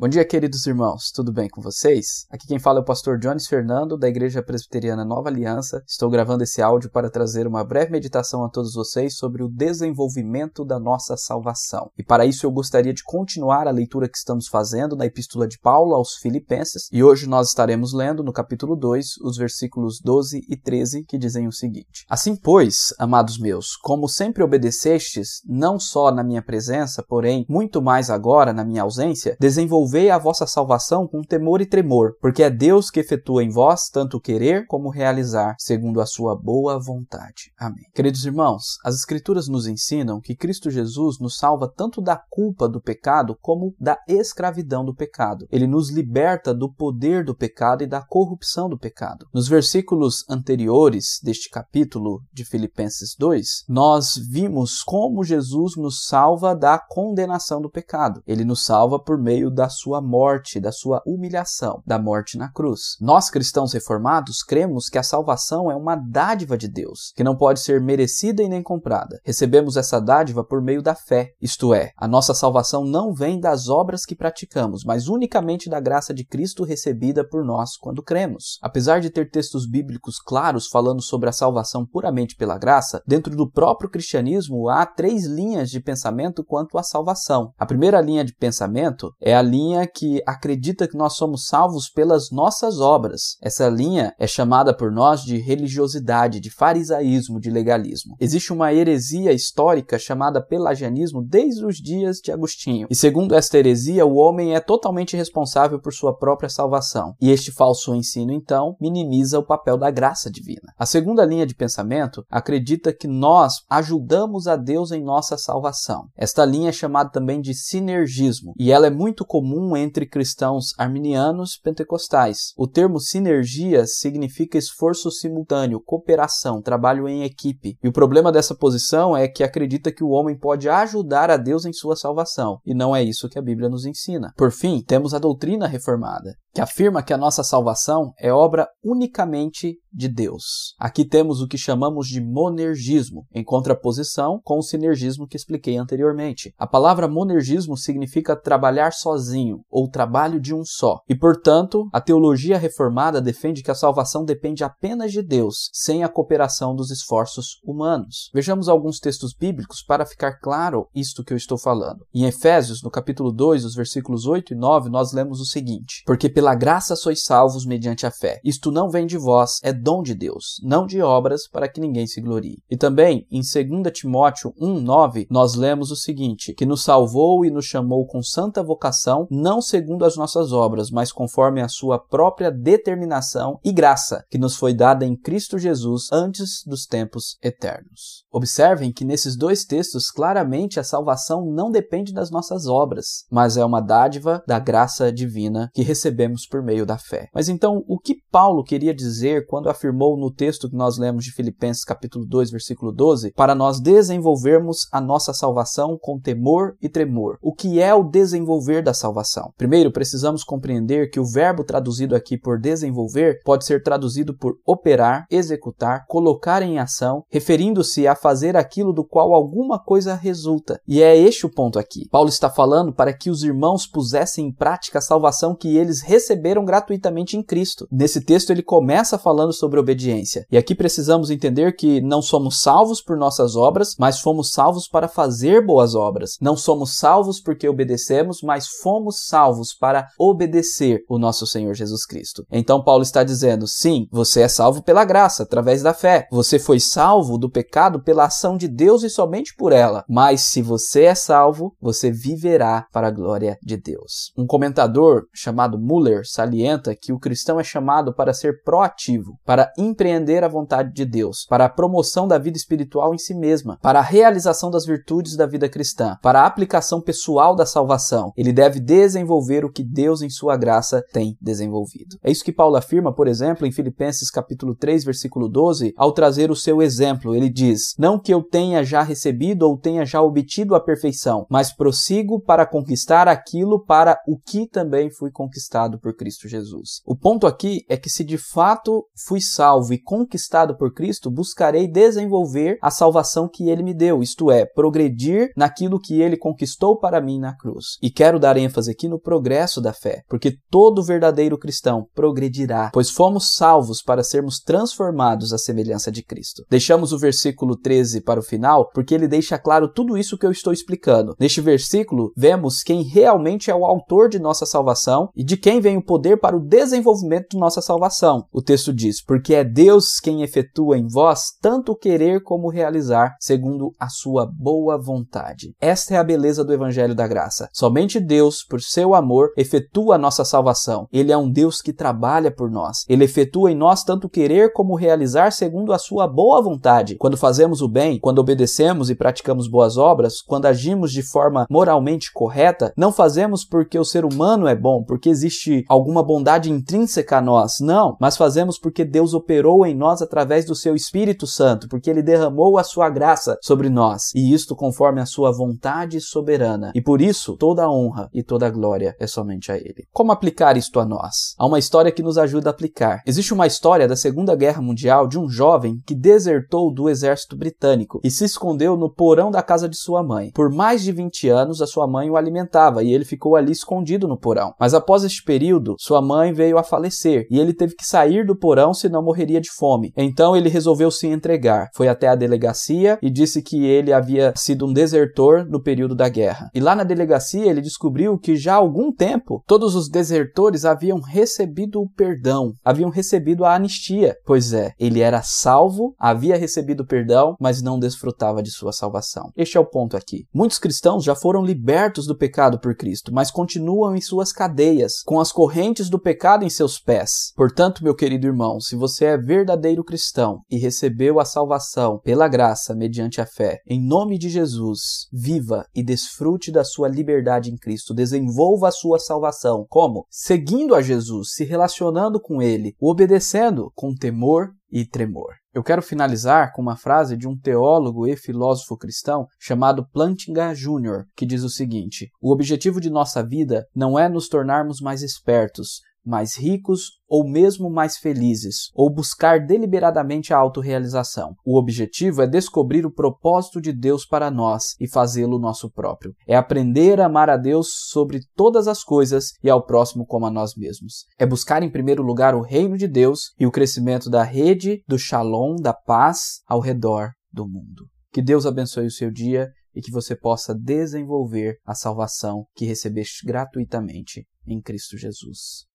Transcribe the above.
Bom dia, queridos irmãos, tudo bem com vocês? Aqui quem fala é o pastor Jones Fernando, da Igreja Presbiteriana Nova Aliança. Estou gravando esse áudio para trazer uma breve meditação a todos vocês sobre o desenvolvimento da nossa salvação. E para isso eu gostaria de continuar a leitura que estamos fazendo na Epístola de Paulo aos Filipenses, e hoje nós estaremos lendo no capítulo 2, os versículos 12 e 13, que dizem o seguinte: Assim, pois, amados meus, como sempre obedecestes, não só na minha presença, porém muito mais agora na minha ausência, desenvolvei desenvolvei a vossa salvação com temor e tremor, porque é Deus que efetua em vós tanto querer como realizar, segundo a sua boa vontade. Amém. Queridos irmãos, as Escrituras nos ensinam que Cristo Jesus nos salva tanto da culpa do pecado como da escravidão do pecado. Ele nos liberta do poder do pecado e da corrupção do pecado. Nos versículos anteriores deste capítulo de Filipenses 2, nós vimos como Jesus nos salva da condenação do pecado. Ele nos salva por meio da sua morte, da sua humilhação, da morte na cruz. Nós cristãos reformados cremos que a salvação é uma dádiva de Deus, que não pode ser merecida e nem comprada. Recebemos essa dádiva por meio da fé, isto é, a nossa salvação não vem das obras que praticamos, mas unicamente da graça de Cristo recebida por nós quando cremos. Apesar de ter textos bíblicos claros falando sobre a salvação puramente pela graça, dentro do próprio cristianismo há três linhas de pensamento quanto à salvação. A primeira linha de pensamento é a linha linha que acredita que nós somos salvos pelas nossas obras. Essa linha é chamada por nós de religiosidade, de farisaísmo, de legalismo. Existe uma heresia histórica chamada pelagianismo desde os dias de Agostinho. E segundo esta heresia, o homem é totalmente responsável por sua própria salvação. E este falso ensino, então, minimiza o papel da graça divina. A segunda linha de pensamento acredita que nós ajudamos a Deus em nossa salvação. Esta linha é chamada também de sinergismo, e ela é muito comum comum entre cristãos arminianos pentecostais. O termo sinergia significa esforço simultâneo, cooperação, trabalho em equipe. E o problema dessa posição é que acredita que o homem pode ajudar a Deus em sua salvação, e não é isso que a Bíblia nos ensina. Por fim, temos a doutrina reformada, que afirma que a nossa salvação é obra unicamente de Deus. Aqui temos o que chamamos de monergismo, em contraposição com o sinergismo que expliquei anteriormente. A palavra monergismo significa trabalhar sozinho ou trabalho de um só. E, portanto, a teologia reformada defende que a salvação depende apenas de Deus, sem a cooperação dos esforços humanos. Vejamos alguns textos bíblicos para ficar claro isto que eu estou falando. Em Efésios, no capítulo 2, os versículos 8 e 9, nós lemos o seguinte: Porque pela graça sois salvos mediante a fé. Isto não vem de vós, é dom de Deus, não de obras para que ninguém se glorie. E também, em 2 Timóteo 1:9, nós lemos o seguinte: que nos salvou e nos chamou com santa vocação, não segundo as nossas obras, mas conforme a sua própria determinação e graça, que nos foi dada em Cristo Jesus antes dos tempos eternos. Observem que nesses dois textos claramente a salvação não depende das nossas obras, mas é uma dádiva da graça divina que recebemos por meio da fé. Mas então, o que Paulo queria dizer quando afirmou no texto que nós lemos de Filipenses capítulo 2, versículo 12, para nós desenvolvermos a nossa salvação com temor e tremor. O que é o desenvolver da salvação? Primeiro, precisamos compreender que o verbo traduzido aqui por desenvolver pode ser traduzido por operar, executar, colocar em ação, referindo-se a fazer aquilo do qual alguma coisa resulta. E é este o ponto aqui. Paulo está falando para que os irmãos pusessem em prática a salvação que eles receberam gratuitamente em Cristo. Nesse texto ele começa falando sobre obediência. E aqui precisamos entender que não somos salvos por nossas obras, mas fomos salvos para fazer boas obras. Não somos salvos porque obedecemos, mas fomos salvos para obedecer o nosso Senhor Jesus Cristo. Então Paulo está dizendo: sim, você é salvo pela graça, através da fé. Você foi salvo do pecado pela ação de Deus e somente por ela. Mas se você é salvo, você viverá para a glória de Deus. Um comentador chamado Muller salienta que o cristão é chamado para ser proativo, para empreender a vontade de Deus, para a promoção da vida espiritual em si mesma, para a realização das virtudes da vida cristã, para a aplicação pessoal da salvação. Ele deve desenvolver o que Deus em sua graça tem desenvolvido. É isso que Paulo afirma, por exemplo, em Filipenses capítulo 3, versículo 12, ao trazer o seu exemplo. Ele diz: "Não que eu tenha já recebido ou tenha já obtido a perfeição, mas prossigo para conquistar aquilo para o que também fui conquistado por Cristo Jesus." O ponto aqui é que se de fato fui fui salvo e conquistado por Cristo, buscarei desenvolver a salvação que ele me deu, isto é, progredir naquilo que ele conquistou para mim na cruz. E quero dar ênfase aqui no progresso da fé, porque todo verdadeiro cristão progredirá, pois fomos salvos para sermos transformados à semelhança de Cristo. Deixamos o versículo 13 para o final, porque ele deixa claro tudo isso que eu estou explicando. Neste versículo, vemos quem realmente é o autor de nossa salvação e de quem vem o poder para o desenvolvimento de nossa salvação. O texto diz: Porque é Deus quem efetua em vós tanto querer como realizar, segundo a sua boa vontade. Esta é a beleza do Evangelho da Graça. Somente Deus, por seu amor, efetua a nossa salvação. Ele é um Deus que trabalha por nós. Ele efetua em nós tanto querer como realizar segundo a sua boa vontade. Quando fazemos o bem, quando obedecemos e praticamos boas obras, quando agimos de forma moralmente correta, não fazemos porque o ser humano é bom, porque existe alguma bondade intrínseca a nós. Não, mas fazemos porque Deus operou em nós através do seu Espírito Santo, porque ele derramou a sua graça sobre nós, e isto conforme a sua vontade soberana. E por isso toda a honra e toda a glória é somente a ele. Como aplicar isto a nós? Há uma história que nos ajuda a aplicar. Existe uma história da Segunda Guerra Mundial de um jovem que desertou do exército britânico e se escondeu no porão da casa de sua mãe. Por mais de 20 anos, a sua mãe o alimentava e ele ficou ali escondido no porão. Mas após este período, sua mãe veio a falecer e ele teve que sair do porão senão morreria de fome. Então ele resolveu se entregar. Foi até a delegacia e disse que ele havia sido um desertor no período da guerra. E lá na delegacia ele descobriu que já há algum tempo todos os desertores haviam recebido o perdão, haviam recebido a anistia. Pois é, ele era salvo, havia recebido perdão, mas não desfrutava de sua salvação. Este é o ponto aqui. Muitos cristãos já foram libertos do pecado por Cristo, mas continuam em suas cadeias, com as correntes do pecado em seus pés. Portanto, meu querido irmão, se você é verdadeiro cristão e recebeu a salvação pela graça mediante a fé, em nome de Jesus, viva e desfrute da sua liberdade em Cristo, desenvolva a sua salvação. Como? Seguindo a Jesus, se relacionando com Ele, obedecendo com temor e tremor. Eu quero finalizar com uma frase de um teólogo e filósofo cristão chamado Plantinga Jr., que diz o seguinte: O objetivo de nossa vida não é nos tornarmos mais espertos, mais ricos ou mesmo mais felizes, ou buscar deliberadamente a autorrealização. O objetivo é descobrir o propósito de Deus para nós e fazê-lo nosso próprio. É aprender a amar a Deus sobre todas as coisas e ao próximo como a nós mesmos. É buscar em primeiro lugar o reino de Deus e o crescimento da rede do shalom, da paz ao redor do mundo. Que Deus abençoe o seu dia e que você possa desenvolver a salvação que recebeste gratuitamente em Cristo Jesus.